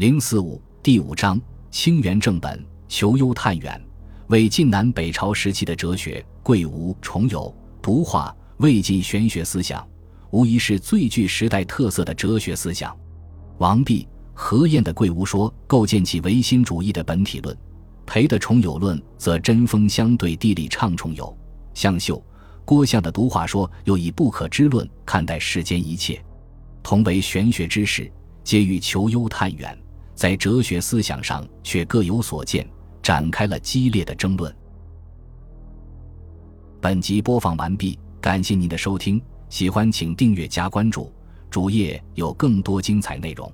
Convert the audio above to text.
零四五第五章清源正本，求优探远，为晋南北朝时期的哲学，贵无重有独化魏晋玄学思想，无疑是最具时代特色的哲学思想。王弼、何晏的贵无说构建起唯心主义的本体论，裴的重有论则针锋相对，地理畅重有。向秀、郭象的独化说又以不可知论看待世间一切，同为玄学之士，皆欲求优探远，在哲学思想上却各有所见，展开了激烈的争论。本集播放完毕，感谢您的收听，喜欢请订阅加关注，主页有更多精彩内容。